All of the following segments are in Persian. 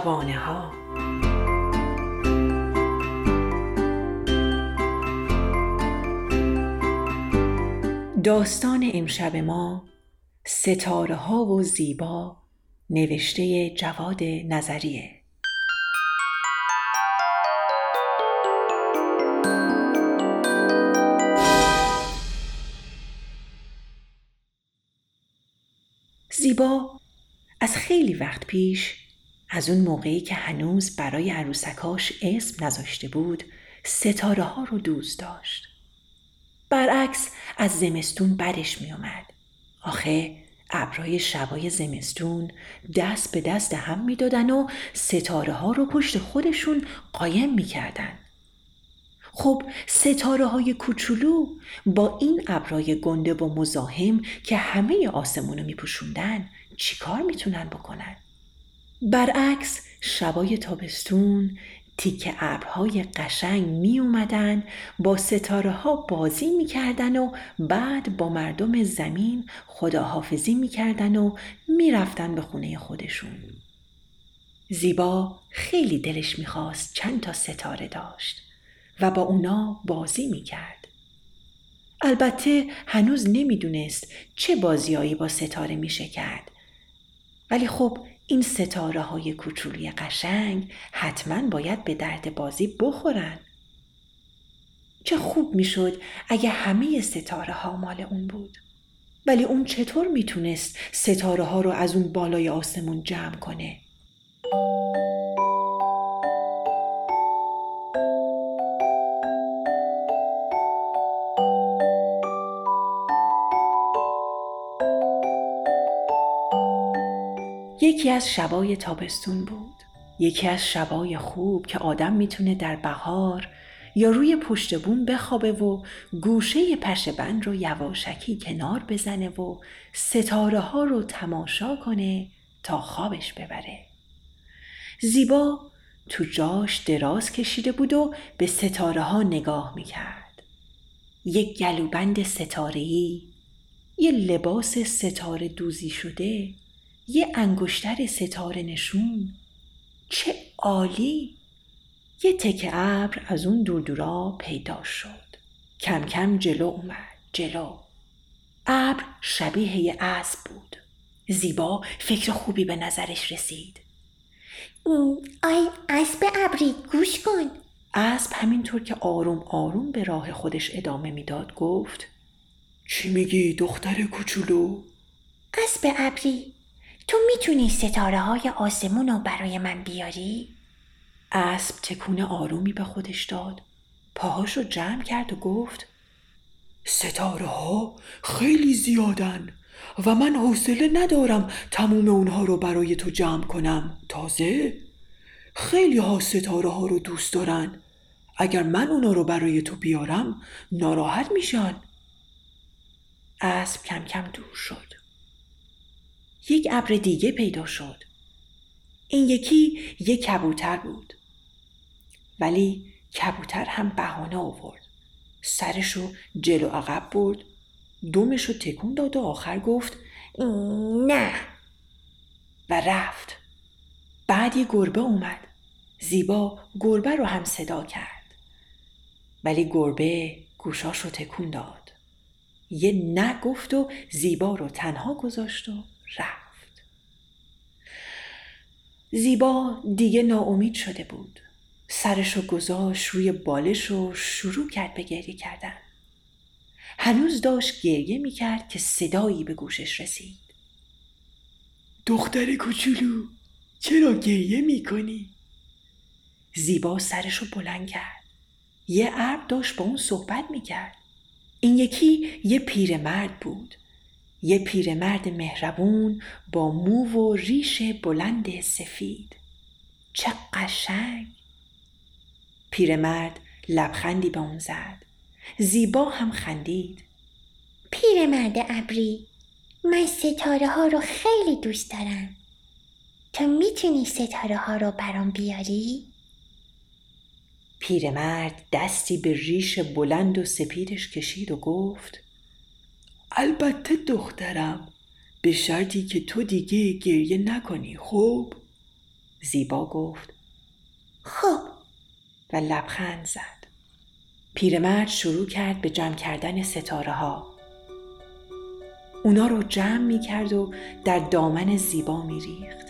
شبانه ها داستان امشب ما ستاره ها و زیبا نوشته جواد نظریه. زیبا از خیلی وقت پیش از اون موقعی که هنوز برای عروسکاش اسم نذاشته بود ستاره ها رو دوست داشت. برعکس از زمستون بدش میومد. آخه ابرای شبای زمستون دست به دست هم می‌دادن و ستاره ها رو پشت خودشون قایم می‌کردن. خب ستاره های کوچولو با این ابرای گنده و مزاحم که همه آسمون رو میپوشوندن چیکار می‌تونن بکنن؟ برعکس شبای تابستون تیک ابرهای قشنگ می اومدن با ستاره ها بازی می‌کردن و بعد با مردم زمین خداحافظی می‌کردن و می‌رفتن به خونه خودشون. زیبا خیلی دلش می‌خواست چند تا ستاره داشت و با اونا بازی می‌کرد. البته هنوز نمی‌دونست چه بازیایی با ستاره میشه کرد. ولی خب این ستاره های کوچولی قشنگ حتما باید به درد بازی بخورن. چه خوب می‌شد اگه همه ستاره ها مال اون بود. ولی اون چطور می‌تونست ستاره ها رو از اون بالای آسمون جمع کنه؟ یکی از شبای تابستون بود. یکی از شبای خوب که آدم می‌تونه در بهار یا روی پشت بوم بخوابه و گوشه پشه بند رو یواشکی کنار بزنه و ستاره ها رو تماشا کنه تا خوابش ببره. زیبا تو جاش دراز کشیده بود و به ستاره ها نگاه می‌کرد. یک گلوبند ستارهی، یه لباس ستاره دوزی شده، یه انگشتر ستاره نشون. چه عالی! یه تک ابر از اون دور پیدا شد. کم کم جلو اومد جلو. ابر شبیه یه اسب بود. زیبا فکر خوبی به نظرش رسید. آی اسب ابری گوش کن. اسب همینطور که آروم آروم به راه خودش ادامه می‌داد گفت چی میگی دختر کوچولو؟ اسب ابری. تو می‌تونی ستاره های آسمون رو برای من بیاری؟ اسب تکون آرومی به خودش داد. پاهاش رو جمع کرد و گفت ستاره ها خیلی زیادن و من حوصله ندارم تموم اونها رو برای تو جمع کنم. تازه خیلی ها ستاره ها رو دوست دارن. اگر من اونا رو برای تو بیارم ناراحت میشن. اسب کم کم دور شد. یک ابر دیگه پیدا شد. این یکی یک کبوتر بود. ولی کبوتر هم بهانه آورد. سرشو جلو عقب برد. دومشو تکون داد و آخر گفت نه. و رفت. بعد یه گربه اومد. زیبا گربه رو هم صدا کرد. ولی گربه گوشاشو تکون داد. یه نه گفت و زیبا رو تنها گذاشت و رفت. زیبا دیگه ناامید شده بود. سرش رو گذاشت روی بالش و شروع کرد به گریه کردن. هنوز داشت گریه می‌کرد که صدایی به گوشش رسید. دختر کوچولو چرا گریه می‌کنی؟ زیبا سرش رو بلند کرد. یه ارب داشت با اون صحبت می‌کرد. این یکی یه پیرمرد بود. یه پیرمرد مهربون با مو و ریش بلند سفید. چه قشنگ! پیرمرد لبخندی به اون زد. زیبا هم خندید. پیرمرد ابری من ستاره ها رو خیلی دوست دارم. تو می‌تونی ستاره ها رو برام بیاری؟ پیرمرد دستی به ریش بلند و سپیدش کشید و گفت البته دخترم به شرطی که تو دیگه گریه نکنی خوب؟ زیبا گفت. خب. و لبخند زد. پیرمرد شروع کرد به جمع کردن ستاره ها اونا رو جمع می کرد و در دامن زیبا می ریخت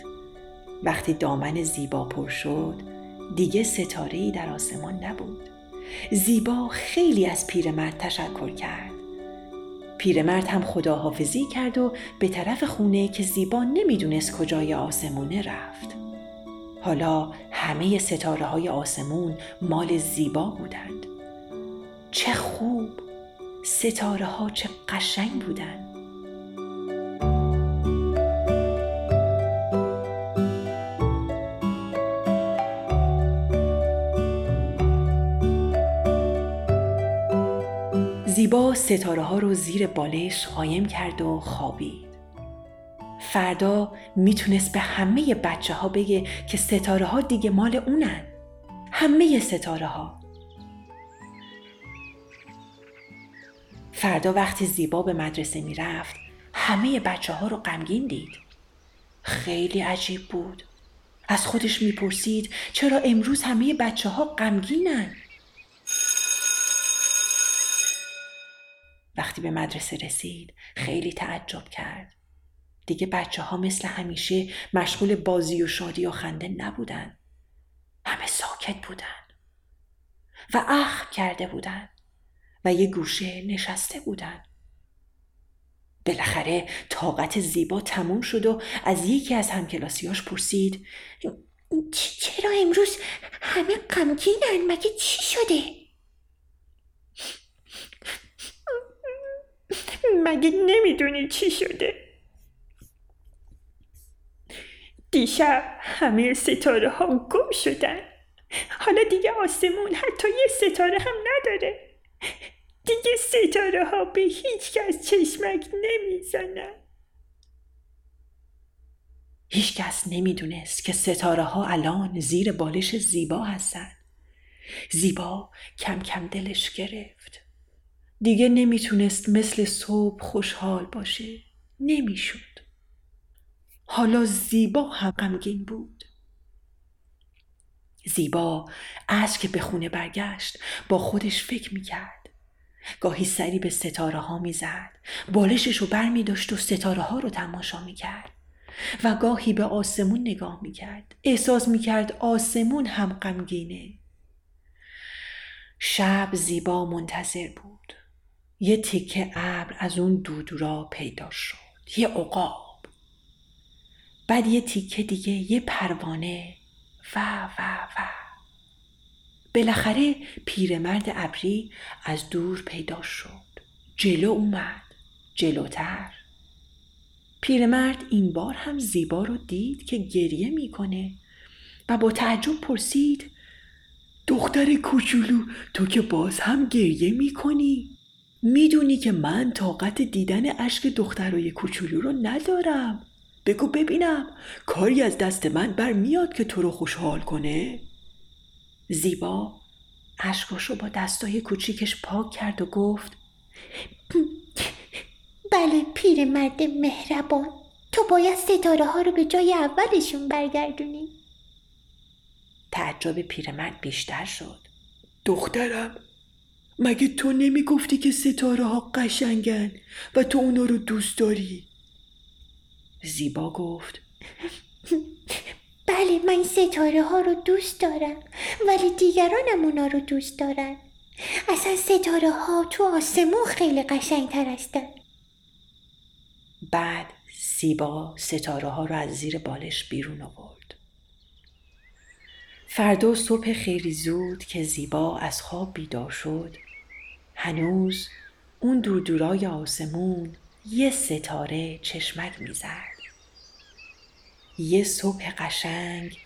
وقتی دامن زیبا پر شد دیگه ستاره ای در آسمان نبود. زیبا خیلی از پیرمرد تشکر کرد. پیرمرد هم خداحافظی کرد و به طرف خونه که زیبا نمی‌دونست کجای آسمونه رفت. حالا همه ستاره های آسمون مال زیبا بودند. چه خوب! ستاره ها چه قشنگ بودند. زیبا ستاره ها رو زیر بالش قایم کرد و خوابید. فردا می‌تونست به همه بچه ها بگه که ستاره ها دیگه مال اونن. همه ستاره ها. فردا وقتی زیبا به مدرسه می‌رفت همه بچه ها رو غمگین دید. خیلی عجیب بود. از خودش می‌پرسید چرا امروز همه بچه ها غمگینن؟ وقتی به مدرسه رسید خیلی تعجب کرد. دیگه بچه ها مثل همیشه مشغول بازی و شادی و خنده نبودن. همه ساکت بودن و اخم کرده بودن و یه گوشه نشسته بودن. بالاخره طاقت زیبا تموم شد و از یکی از همکلاسیاش پرسید چرا امروز همه غمگینن مگه چی شده؟ مگه نمی‌دونی چی شده؟ دیشب همه ستاره ها گم شدن. حالا دیگه آسمون حتی یه ستاره هم نداره. دیگه ستاره ها به هیچ کس چشمک نمی‌زنن. هیچ کس نمی‌دونست که ستاره ها الان زیر بالش زیبا هستن. زیبا کم کم دلش گرفت. دیگه نمی‌تونست مثل صبح خوشحال باشه. نمی‌شد. حالا زیبا هم غمگین بود. زیبا از که به خونه برگشت با خودش فکر می‌کرد. گاهی سری به ستاره ها می‌زد. بالشش رو بر می داشت و ستاره ها رو تماشا می‌کرد. و گاهی به آسمون نگاه می‌کرد. احساس می‌کرد آسمون هم غمگینه. شب زیبا منتظر بود. یه تکه ابر از اون دودورا پیدا شد یه عقاب. بعد یه تیکه دیگه یه پروانه. و و و. بالاخره پیرمرد ابری از دور پیدا شد. جلو اومد جلوتر. پیرمرد این بار هم زیبا رو دید که گریه می‌کنه و با تعجب پرسید دختر کوچولو تو که باز هم گریه می‌کنی؟ می‌دونی که من طاقت دیدن اشک دخترای کوچولو رو ندارم. بگو ببینم کاری از دست من برمیاد که تو رو خوشحال کنه؟ زیبا اشکاش رو با دستای کوچیکش پاک کرد و گفت بله پیرمرد مهربان. تو باید ستاره ها رو به جای اولشون برگردونی. تعجب پیرمرد بیشتر شد. دخترم مگه تو نمی‌گفتی که ستاره ها قشنگن و تو اونا رو دوست داری؟ زیبا گفت. بله من ستاره ها رو دوست دارم ولی دیگرانم اونا رو دوست دارن. اصلا ستاره ها تو آسمون خیلی قشنگ تر هستن. بعد زیبا ستاره ها رو از زیر بالش بیرون آورد. فردا صبح خیلی زود که زیبا از خواب بیدار شد هنوز اون دور آسمون یه ستاره چشمک می‌زد. یه صبح قشنگ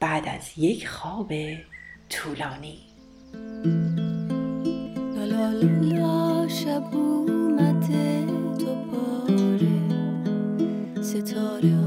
بعد از یک خواب طولانی. لا لا شب اومده تو پاره. ستاره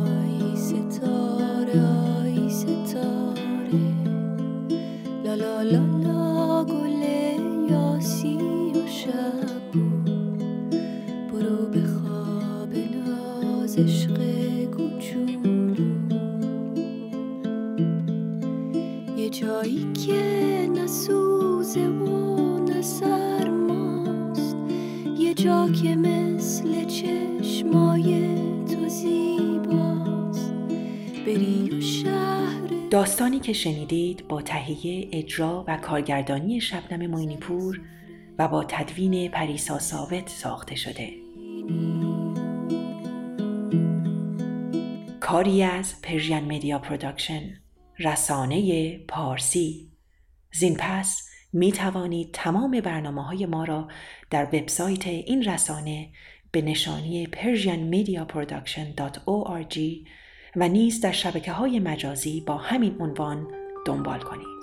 داستانی که شنیدید با تهیه اجرا و کارگردانی شبنم معینی‌پور و با تدوین پریسا ثابت ساخته شده. کاری از Persian Media Production رسانه پارسی زین پس می توانید تمام برنامه های ما را در وبسایت این رسانه به نشانی persianmediaproduction.org و نیز در شبکه های مجازی با همین عنوان دنبال کنید.